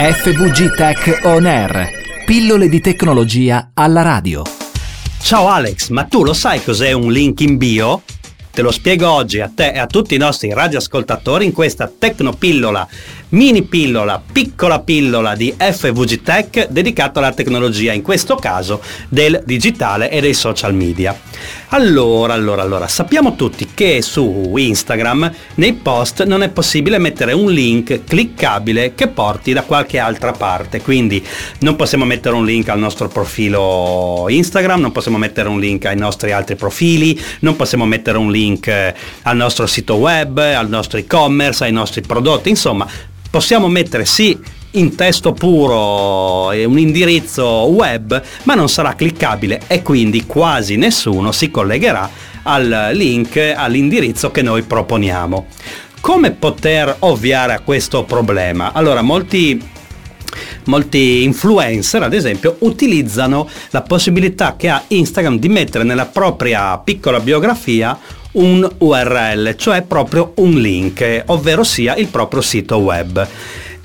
FVG Tech On Air. Pillole di tecnologia alla radio. Ciao Alex, ma tu lo sai cos'è un link in bio? Te lo spiego oggi a te e a tutti i nostri radioascoltatori in questa tecnopillola, mini pillola, piccola pillola di FVG Tech dedicata alla tecnologia, in questo caso del digitale e dei social media. Allora, allora, allora, sappiamo tutti che su Instagram nei post non è possibile mettere un link cliccabile che porti da qualche altra parte, quindi non possiamo mettere un link al nostro profilo Instagram, non possiamo mettere un link ai nostri altri profili, non possiamo mettere un link eh, al nostro sito web, al nostro e-commerce, ai nostri prodotti, insomma, possiamo mettere sì in testo puro e un indirizzo web, ma non sarà cliccabile e quindi quasi nessuno si collegherà al link, all'indirizzo che noi proponiamo. Come poter ovviare a questo problema? Allora, molti molti influencer ad esempio utilizzano la possibilità che ha Instagram di mettere nella propria piccola biografia un URL, cioè proprio un link, ovvero sia il proprio sito web.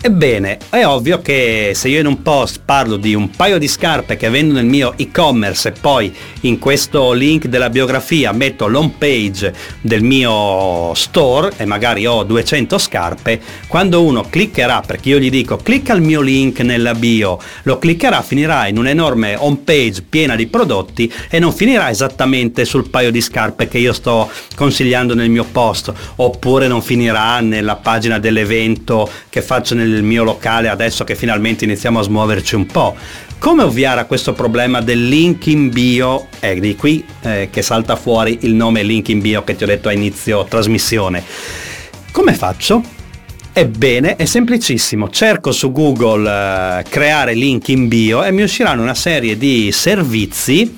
Ebbene, è ovvio che se io in un post parlo di un paio di scarpe che vendo nel mio e-commerce e poi in questo link della biografia metto l'home page del mio store e magari ho 200 scarpe, quando uno cliccherà, perché io gli dico clicca il mio link nella bio, lo cliccherà, finirà in un'enorme home page piena di prodotti e non finirà esattamente sul paio di scarpe che io sto consigliando nel mio post, oppure non finirà nella pagina dell'evento che faccio nel mio locale adesso che finalmente iniziamo a smuoverci un po'. Come ovviare a questo problema del link in bio? È di qui eh, che salta fuori il nome link in bio che ti ho detto a inizio trasmissione. Come faccio? Ebbene, è semplicissimo. Cerco su Google eh, creare link in bio e mi usciranno una serie di servizi,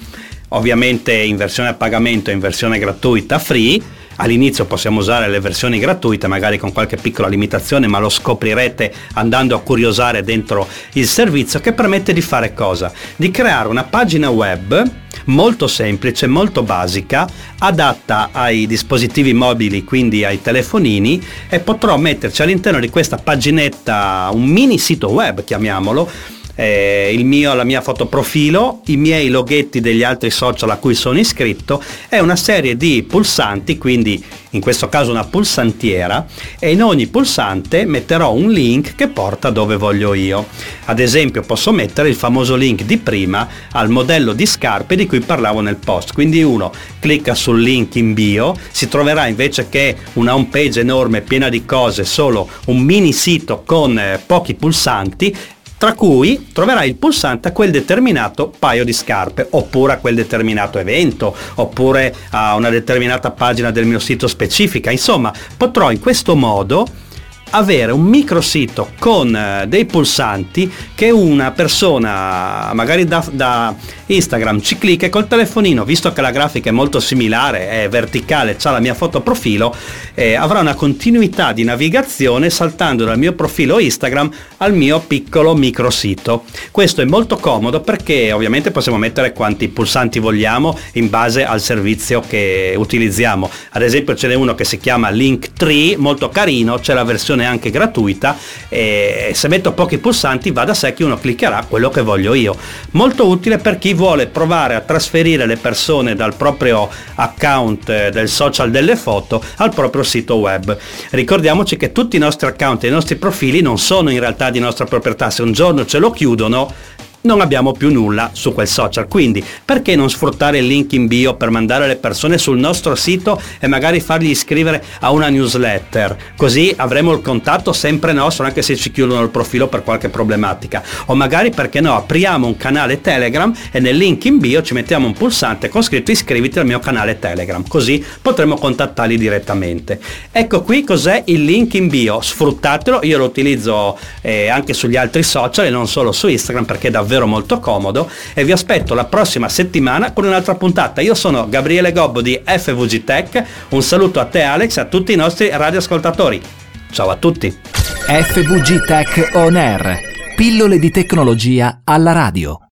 ovviamente in versione a pagamento e in versione gratuita, free, All'inizio possiamo usare le versioni gratuite, magari con qualche piccola limitazione, ma lo scoprirete andando a curiosare dentro il servizio che permette di fare cosa? Di creare una pagina web molto semplice, molto basica, adatta ai dispositivi mobili, quindi ai telefonini e potrò metterci all'interno di questa paginetta un mini sito web, chiamiamolo, eh, mio, la mia fotoprofilo, i miei loghetti degli altri social a cui sono iscritto e una serie di pulsanti, quindi in questo caso una pulsantiera e in ogni pulsante metterò un link che porta dove voglio io. Ad esempio posso mettere il famoso link di prima al modello di scarpe di cui parlavo nel post. Quindi uno clicca sul link in bio, si troverà invece che una home page enorme piena di cose solo un mini sito con eh, pochi pulsanti tra cui troverai il pulsante a quel determinato paio di scarpe, oppure a quel determinato evento, oppure a una determinata pagina del mio sito specifica. Insomma, potrò in questo modo avere un microsito con eh, dei pulsanti che una persona magari da, da, Instagram ci clicca e col telefonino, visto che la grafica è molto similare, è verticale, ha la mia foto profilo, eh, avrà una continuità di navigazione saltando dal mio profilo Instagram al mio piccolo microsito. Questo è molto comodo perché ovviamente possiamo mettere quanti pulsanti vogliamo in base al servizio che utilizziamo. Ad esempio ce n'è uno che si chiama Linktree, molto carino, c'è la versione anche gratuita e se metto pochi pulsanti va da sé che uno cliccherà quello che voglio io. Molto utile per chi vuole provare a trasferire le persone dal proprio account eh, del social delle foto al proprio sito web. Ricordiamoci che tutti i nostri account e i nostri profili non sono in realtà di nostra proprietà, se un giorno ce lo chiudono non abbiamo più nulla su quel social. Quindi perché non sfruttare il link in bio per mandare le persone sul nostro sito e magari fargli iscrivere a una newsletter? Così avremo il contatto sempre nostro anche se ci chiudono il profilo per qualche problematica. O magari perché no, apriamo un canale Telegram e nel link in bio ci mettiamo un pulsante con scritto iscriviti al mio canale Telegram. Così potremo contattarli direttamente. Ecco qui cos'è il link in bio. Sfruttatelo, io lo utilizzo eh, anche sugli altri social e non solo su Instagram perché davvero davvero molto comodo e vi aspetto la prossima settimana con un'altra puntata. Io sono Gabriele Gobbo di FVG Tech, un saluto a te Alex e a tutti i nostri radioascoltatori. Ciao a tutti. FVG Tech On Air, pillole di tecnologia alla radio.